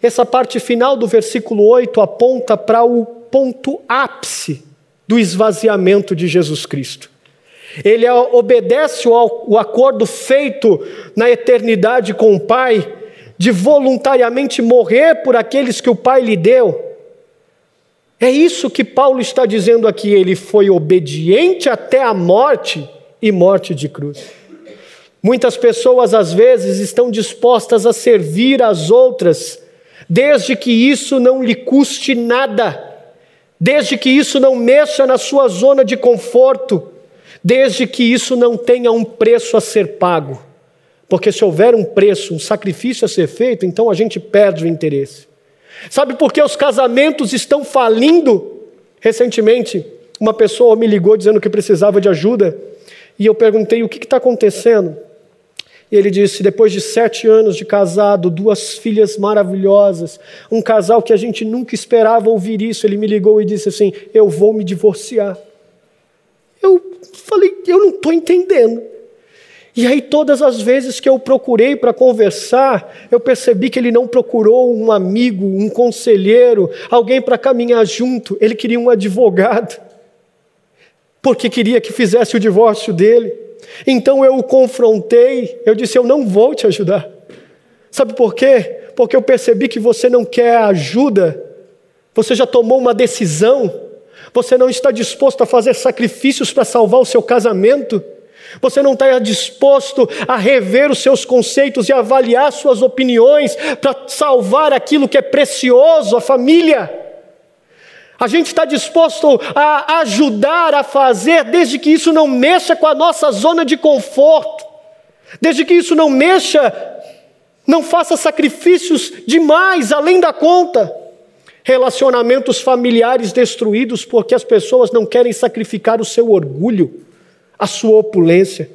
Essa parte final do versículo 8 aponta para o ponto ápice do esvaziamento de Jesus Cristo. Ele obedece o acordo feito na eternidade com o Pai, de voluntariamente morrer por aqueles que o Pai lhe deu. É isso que Paulo está dizendo aqui. Ele foi obediente até a morte e morte de cruz. Muitas pessoas, às vezes, estão dispostas a servir as outras, desde que isso não lhe custe nada, desde que isso não mexa na sua zona de conforto desde que isso não tenha um preço a ser pago. Porque se houver um preço, um sacrifício a ser feito, então a gente perde o interesse. Sabe por que os casamentos estão falindo? Recentemente, uma pessoa me ligou dizendo que precisava de ajuda, e eu perguntei o que está acontecendo. E ele disse: depois de sete anos de casado, duas filhas maravilhosas, um casal que a gente nunca esperava ouvir isso, ele me ligou e disse assim: Eu vou me divorciar. Eu falei, eu não estou entendendo. E aí, todas as vezes que eu procurei para conversar, eu percebi que ele não procurou um amigo, um conselheiro, alguém para caminhar junto, ele queria um advogado, porque queria que fizesse o divórcio dele. Então eu o confrontei, eu disse: Eu não vou te ajudar. Sabe por quê? Porque eu percebi que você não quer ajuda, você já tomou uma decisão você não está disposto a fazer sacrifícios para salvar o seu casamento? Você não está disposto a rever os seus conceitos e avaliar suas opiniões para salvar aquilo que é precioso, a família? A gente está disposto a ajudar a fazer, desde que isso não mexa com a nossa zona de conforto, desde que isso não mexa, não faça sacrifícios demais, além da conta relacionamentos familiares destruídos porque as pessoas não querem sacrificar o seu orgulho, a sua opulência.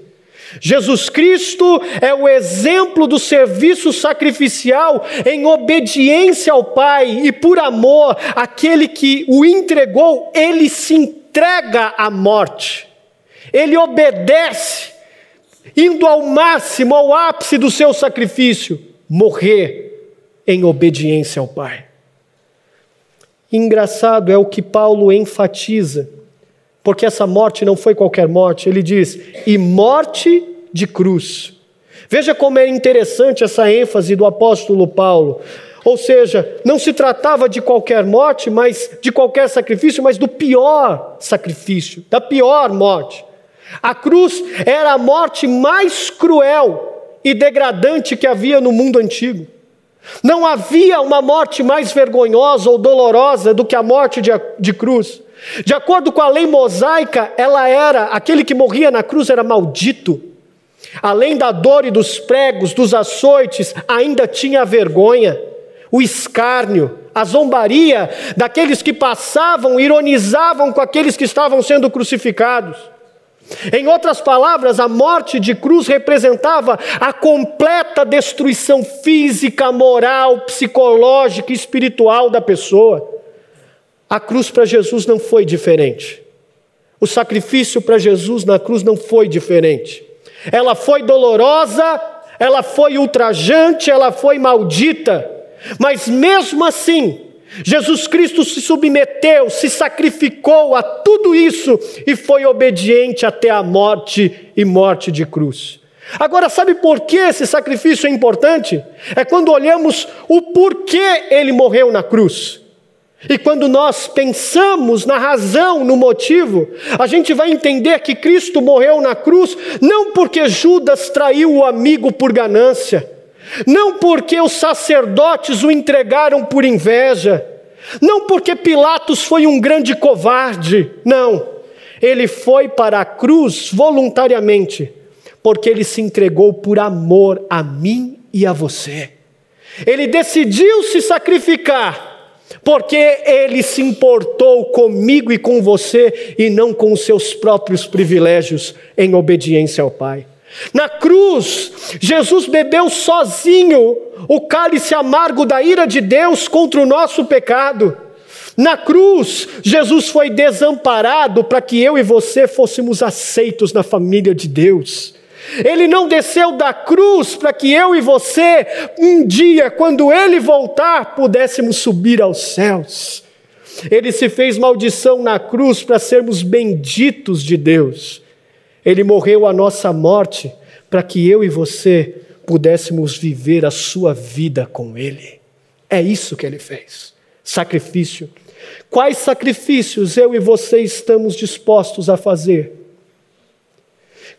Jesus Cristo é o exemplo do serviço sacrificial em obediência ao Pai e por amor, aquele que o entregou, ele se entrega à morte, ele obedece, indo ao máximo, ao ápice do seu sacrifício, morrer em obediência ao Pai. Engraçado é o que Paulo enfatiza porque essa morte não foi qualquer morte, ele diz, e morte de cruz. Veja como é interessante essa ênfase do apóstolo Paulo. Ou seja, não se tratava de qualquer morte, mas de qualquer sacrifício, mas do pior sacrifício, da pior morte. A cruz era a morte mais cruel e degradante que havia no mundo antigo. Não havia uma morte mais vergonhosa ou dolorosa do que a morte de, de cruz. De acordo com a lei mosaica, ela era, aquele que morria na cruz era maldito. Além da dor e dos pregos, dos açoites, ainda tinha a vergonha, o escárnio, a zombaria daqueles que passavam, ironizavam com aqueles que estavam sendo crucificados. Em outras palavras, a morte de cruz representava a completa destruição física, moral, psicológica e espiritual da pessoa. A cruz para Jesus não foi diferente. O sacrifício para Jesus na cruz não foi diferente. Ela foi dolorosa, ela foi ultrajante, ela foi maldita, mas mesmo assim, Jesus Cristo se submeteu, se sacrificou a tudo isso e foi obediente até a morte e morte de cruz. Agora, sabe por que esse sacrifício é importante? É quando olhamos o porquê ele morreu na cruz. E quando nós pensamos na razão, no motivo, a gente vai entender que Cristo morreu na cruz não porque Judas traiu o amigo por ganância, não porque os sacerdotes o entregaram por inveja, não porque Pilatos foi um grande covarde, não. Ele foi para a cruz voluntariamente, porque ele se entregou por amor a mim e a você. Ele decidiu se sacrificar porque ele se importou comigo e com você e não com os seus próprios privilégios em obediência ao Pai. Na cruz, Jesus bebeu sozinho o cálice amargo da ira de Deus contra o nosso pecado. Na cruz, Jesus foi desamparado para que eu e você fôssemos aceitos na família de Deus. Ele não desceu da cruz para que eu e você, um dia, quando ele voltar, pudéssemos subir aos céus. Ele se fez maldição na cruz para sermos benditos de Deus. Ele morreu a nossa morte para que eu e você pudéssemos viver a sua vida com Ele. É isso que ele fez. Sacrifício. Quais sacrifícios eu e você estamos dispostos a fazer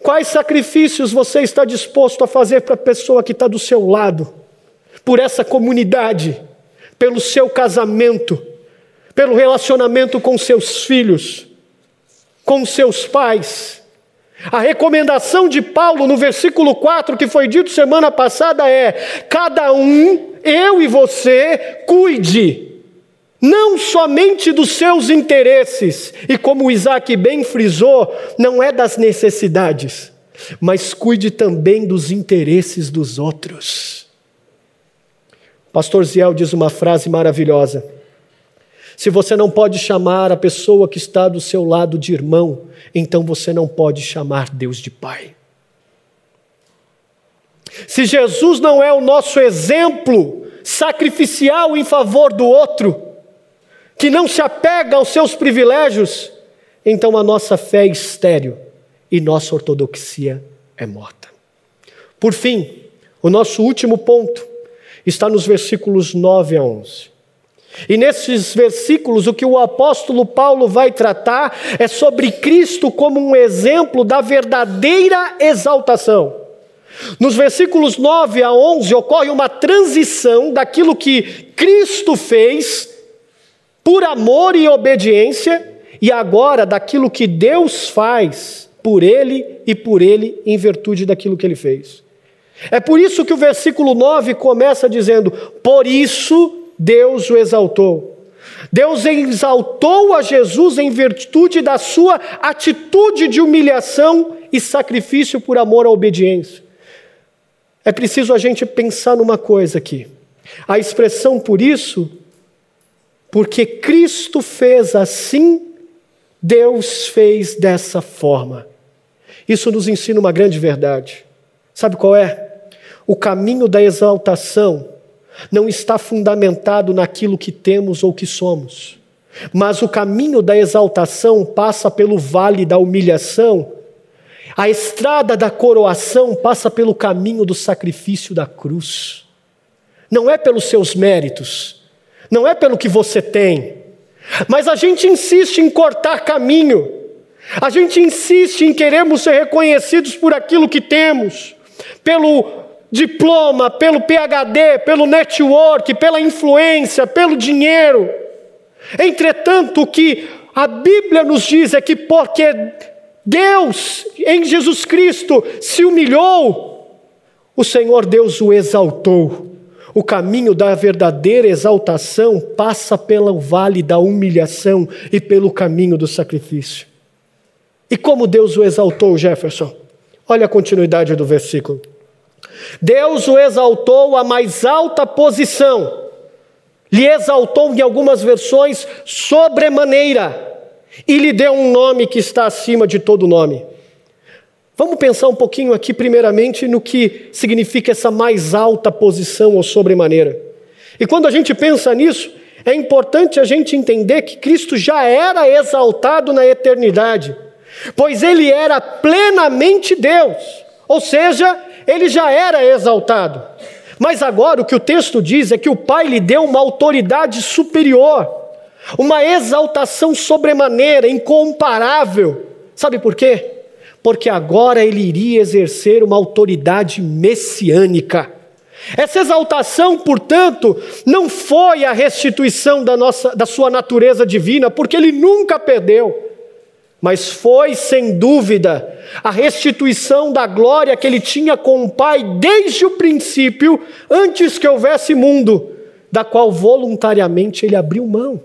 Quais sacrifícios você está disposto a fazer para a pessoa que está do seu lado, por essa comunidade, pelo seu casamento, pelo relacionamento com seus filhos, com seus pais? A recomendação de Paulo no versículo 4, que foi dito semana passada, é: cada um, eu e você, cuide não somente dos seus interesses, e como Isaac bem frisou, não é das necessidades, mas cuide também dos interesses dos outros. Pastor Ziel diz uma frase maravilhosa. Se você não pode chamar a pessoa que está do seu lado de irmão, então você não pode chamar Deus de Pai. Se Jesus não é o nosso exemplo sacrificial em favor do outro, que não se apega aos seus privilégios, então a nossa fé é estéril e nossa ortodoxia é morta. Por fim, o nosso último ponto está nos versículos 9 a 11. E nesses versículos, o que o apóstolo Paulo vai tratar é sobre Cristo como um exemplo da verdadeira exaltação. Nos versículos 9 a 11 ocorre uma transição daquilo que Cristo fez por amor e obediência, e agora daquilo que Deus faz por ele e por ele em virtude daquilo que ele fez. É por isso que o versículo 9 começa dizendo: Por isso Deus o exaltou. Deus exaltou a Jesus em virtude da sua atitude de humilhação e sacrifício por amor à obediência. É preciso a gente pensar numa coisa aqui. A expressão por isso, porque Cristo fez assim, Deus fez dessa forma. Isso nos ensina uma grande verdade. Sabe qual é? O caminho da exaltação não está fundamentado naquilo que temos ou que somos, mas o caminho da exaltação passa pelo vale da humilhação. A estrada da coroação passa pelo caminho do sacrifício da cruz. Não é pelos seus méritos, não é pelo que você tem, mas a gente insiste em cortar caminho, a gente insiste em queremos ser reconhecidos por aquilo que temos, pelo diploma, pelo PhD, pelo network, pela influência, pelo dinheiro. Entretanto, o que a Bíblia nos diz é que porque Deus em Jesus Cristo se humilhou, o Senhor Deus o exaltou. O caminho da verdadeira exaltação passa pelo vale da humilhação e pelo caminho do sacrifício. E como Deus o exaltou, Jefferson? Olha a continuidade do versículo. Deus o exaltou à mais alta posição, lhe exaltou em algumas versões sobremaneira, e lhe deu um nome que está acima de todo nome. Vamos pensar um pouquinho aqui, primeiramente, no que significa essa mais alta posição ou sobremaneira. E quando a gente pensa nisso, é importante a gente entender que Cristo já era exaltado na eternidade, pois ele era plenamente Deus, ou seja, ele já era exaltado. Mas agora o que o texto diz é que o Pai lhe deu uma autoridade superior, uma exaltação sobremaneira, incomparável. Sabe por quê? Porque agora ele iria exercer uma autoridade messiânica. Essa exaltação, portanto, não foi a restituição da, nossa, da sua natureza divina, porque ele nunca perdeu mas foi, sem dúvida, a restituição da glória que ele tinha com o Pai desde o princípio, antes que houvesse mundo, da qual voluntariamente ele abriu mão.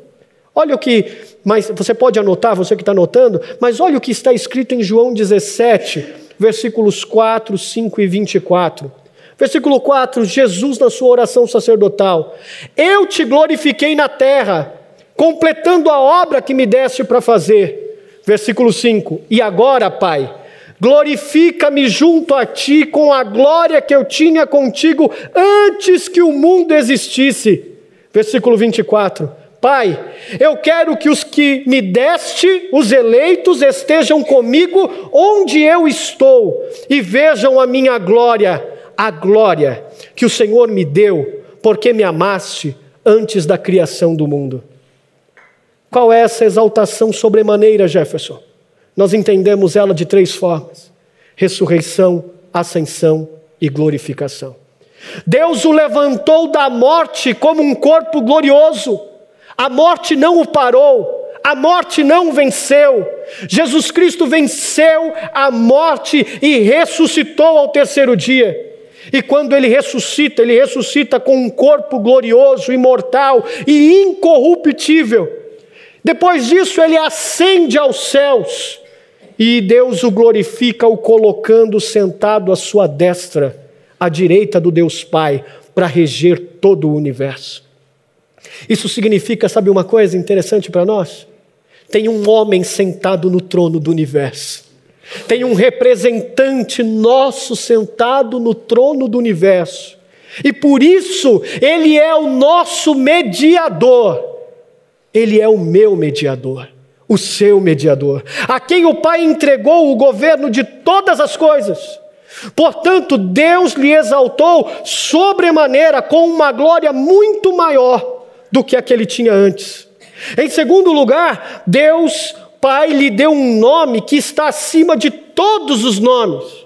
Olha o que, mas você pode anotar, você que está anotando, mas olha o que está escrito em João 17, versículos 4, 5 e 24. Versículo 4, Jesus na sua oração sacerdotal: Eu te glorifiquei na terra, completando a obra que me deste para fazer. Versículo 5: E agora, Pai, glorifica-me junto a ti com a glória que eu tinha contigo antes que o mundo existisse. Versículo 24: Pai, eu quero que os que me deste, os eleitos, estejam comigo onde eu estou e vejam a minha glória, a glória que o Senhor me deu, porque me amaste antes da criação do mundo. Qual é essa exaltação sobremaneira, Jefferson? Nós entendemos ela de três formas: ressurreição, ascensão e glorificação. Deus o levantou da morte como um corpo glorioso. A morte não o parou, a morte não venceu. Jesus Cristo venceu a morte e ressuscitou ao terceiro dia. E quando ele ressuscita, ele ressuscita com um corpo glorioso, imortal e incorruptível. Depois disso, ele ascende aos céus e Deus o glorifica, o colocando sentado à sua destra, à direita do Deus Pai, para reger todo o universo. Isso significa, sabe uma coisa interessante para nós? Tem um homem sentado no trono do universo. Tem um representante nosso sentado no trono do universo. E por isso, ele é o nosso mediador ele é o meu mediador, o seu mediador, a quem o Pai entregou o governo de todas as coisas. Portanto, Deus lhe exaltou sobremaneira com uma glória muito maior do que a que ele tinha antes. Em segundo lugar, Deus Pai lhe deu um nome que está acima de todos os nomes.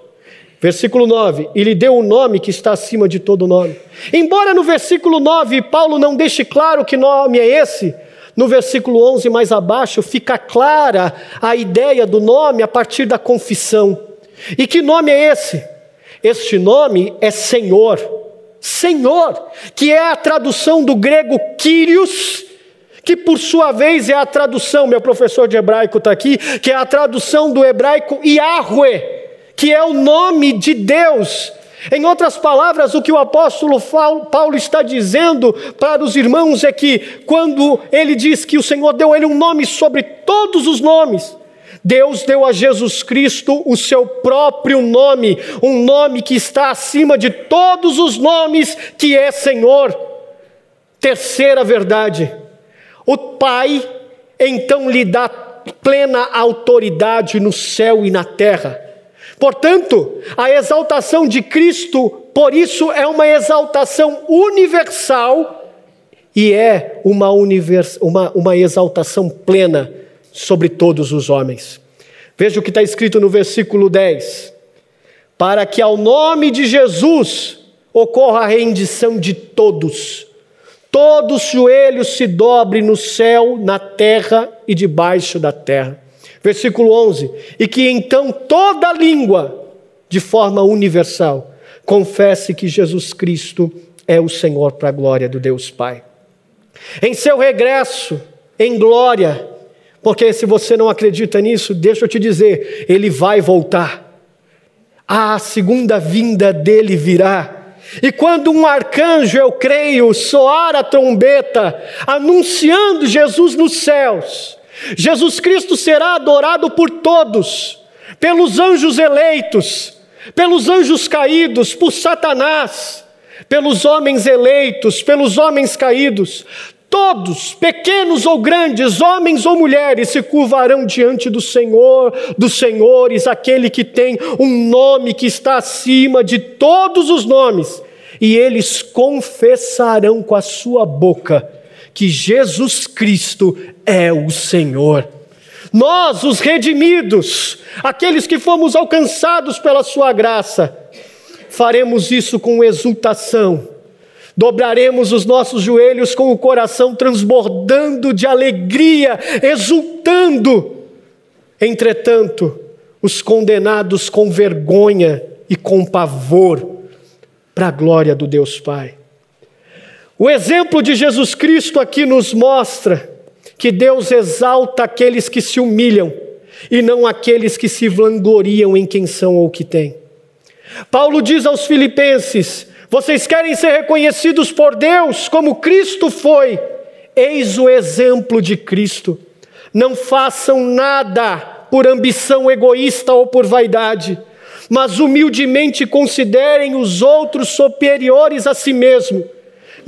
Versículo 9, e lhe deu um nome que está acima de todo nome. Embora no versículo 9 Paulo não deixe claro que nome é esse, no versículo 11, mais abaixo, fica clara a ideia do nome a partir da confissão. E que nome é esse? Este nome é Senhor. Senhor, que é a tradução do grego Kyrios, que por sua vez é a tradução, meu professor de hebraico está aqui, que é a tradução do hebraico Yahweh, que é o nome de Deus. Em outras palavras, o que o apóstolo Paulo está dizendo para os irmãos é que, quando ele diz que o Senhor deu a ele um nome sobre todos os nomes, Deus deu a Jesus Cristo o seu próprio nome, um nome que está acima de todos os nomes, que é Senhor. Terceira verdade, o Pai então lhe dá plena autoridade no céu e na terra. Portanto, a exaltação de Cristo, por isso, é uma exaltação universal e é uma, univers, uma, uma exaltação plena sobre todos os homens. Veja o que está escrito no versículo 10: Para que ao nome de Jesus ocorra a rendição de todos, os joelhos se dobrem no céu, na terra e debaixo da terra. Versículo 11: E que então toda língua, de forma universal, confesse que Jesus Cristo é o Senhor para a glória do Deus Pai. Em seu regresso, em glória, porque se você não acredita nisso, deixa eu te dizer, ele vai voltar. A segunda vinda dele virá. E quando um arcanjo, eu creio, soar a trombeta, anunciando Jesus nos céus, Jesus Cristo será adorado por todos, pelos anjos eleitos, pelos anjos caídos, por Satanás, pelos homens eleitos, pelos homens caídos. Todos, pequenos ou grandes, homens ou mulheres, se curvarão diante do Senhor, dos senhores, aquele que tem um nome que está acima de todos os nomes, e eles confessarão com a sua boca que Jesus Cristo é o Senhor. Nós, os redimidos, aqueles que fomos alcançados pela Sua graça, faremos isso com exultação Dobraremos os nossos joelhos com o coração transbordando de alegria, exultando. Entretanto, os condenados com vergonha e com pavor, para a glória do Deus Pai. O exemplo de Jesus Cristo aqui nos mostra que Deus exalta aqueles que se humilham e não aqueles que se vangloriam em quem são ou que têm. Paulo diz aos Filipenses: vocês querem ser reconhecidos por Deus como Cristo foi? Eis o exemplo de Cristo. Não façam nada por ambição egoísta ou por vaidade, mas humildemente considerem os outros superiores a si mesmo.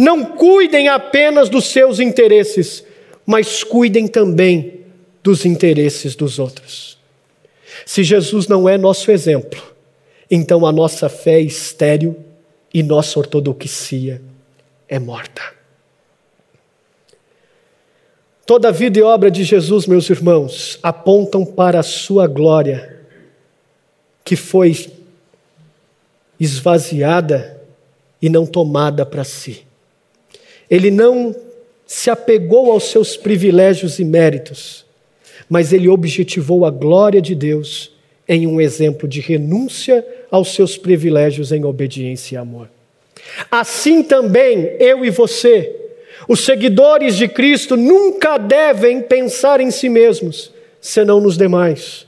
Não cuidem apenas dos seus interesses, mas cuidem também dos interesses dos outros. Se Jesus não é nosso exemplo, então a nossa fé é estéril e nossa ortodoxia é morta. Toda a vida e obra de Jesus, meus irmãos, apontam para a sua glória, que foi esvaziada e não tomada para si. Ele não se apegou aos seus privilégios e méritos, mas ele objetivou a glória de Deus em um exemplo de renúncia aos seus privilégios em obediência e amor. Assim também eu e você, os seguidores de Cristo, nunca devem pensar em si mesmos, senão nos demais.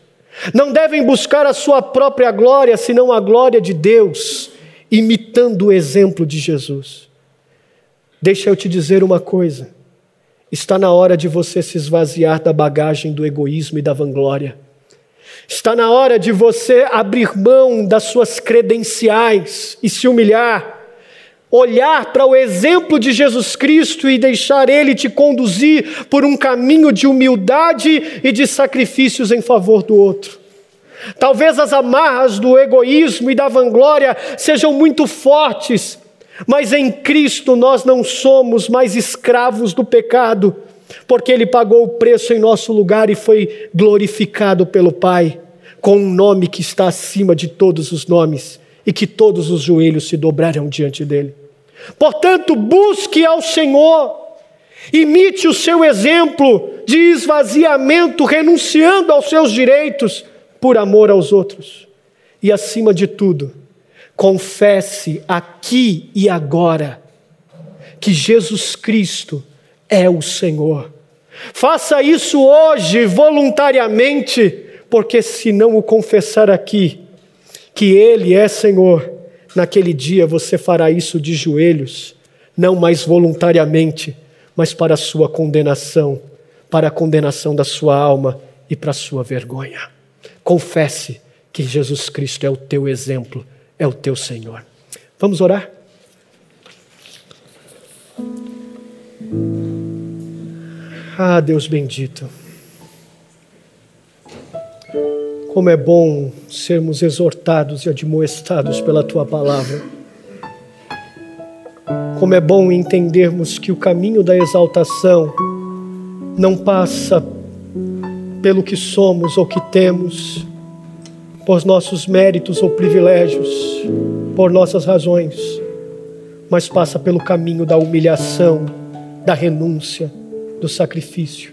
Não devem buscar a sua própria glória, senão a glória de Deus, imitando o exemplo de Jesus. Deixa eu te dizer uma coisa: está na hora de você se esvaziar da bagagem do egoísmo e da vanglória. Está na hora de você abrir mão das suas credenciais e se humilhar, olhar para o exemplo de Jesus Cristo e deixar Ele te conduzir por um caminho de humildade e de sacrifícios em favor do outro. Talvez as amarras do egoísmo e da vanglória sejam muito fortes, mas em Cristo nós não somos mais escravos do pecado porque Ele pagou o preço em nosso lugar e foi glorificado pelo Pai, com um nome que está acima de todos os nomes e que todos os joelhos se dobrarão diante dele. Portanto, busque ao Senhor, imite o seu exemplo de esvaziamento, renunciando aos seus direitos por amor aos outros. E acima de tudo, confesse aqui e agora que Jesus Cristo é o Senhor Faça isso hoje, voluntariamente, porque se não o confessar aqui, que Ele é Senhor, naquele dia você fará isso de joelhos, não mais voluntariamente, mas para a sua condenação, para a condenação da sua alma e para a sua vergonha. Confesse que Jesus Cristo é o teu exemplo, é o teu Senhor. Vamos orar? Ah, Deus bendito. Como é bom sermos exortados e admoestados pela tua palavra. Como é bom entendermos que o caminho da exaltação não passa pelo que somos ou que temos, por nossos méritos ou privilégios, por nossas razões, mas passa pelo caminho da humilhação, da renúncia, do sacrifício.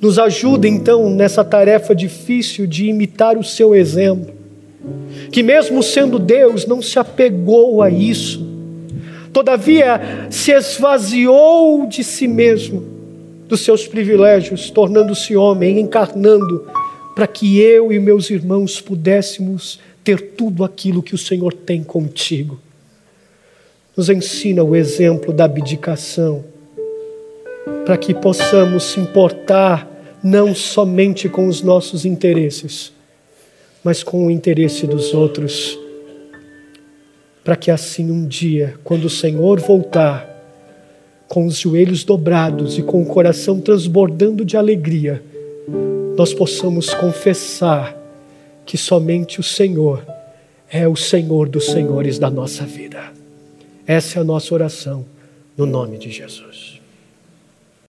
Nos ajuda então nessa tarefa difícil de imitar o seu exemplo, que mesmo sendo Deus, não se apegou a isso, todavia se esvaziou de si mesmo, dos seus privilégios, tornando-se homem, encarnando, para que eu e meus irmãos pudéssemos ter tudo aquilo que o Senhor tem contigo. Nos ensina o exemplo da abdicação para que possamos se importar não somente com os nossos interesses, mas com o interesse dos outros, para que assim um dia, quando o Senhor voltar, com os joelhos dobrados e com o coração transbordando de alegria, nós possamos confessar que somente o Senhor é o Senhor dos Senhores da nossa vida. Essa é a nossa oração, no nome de Jesus.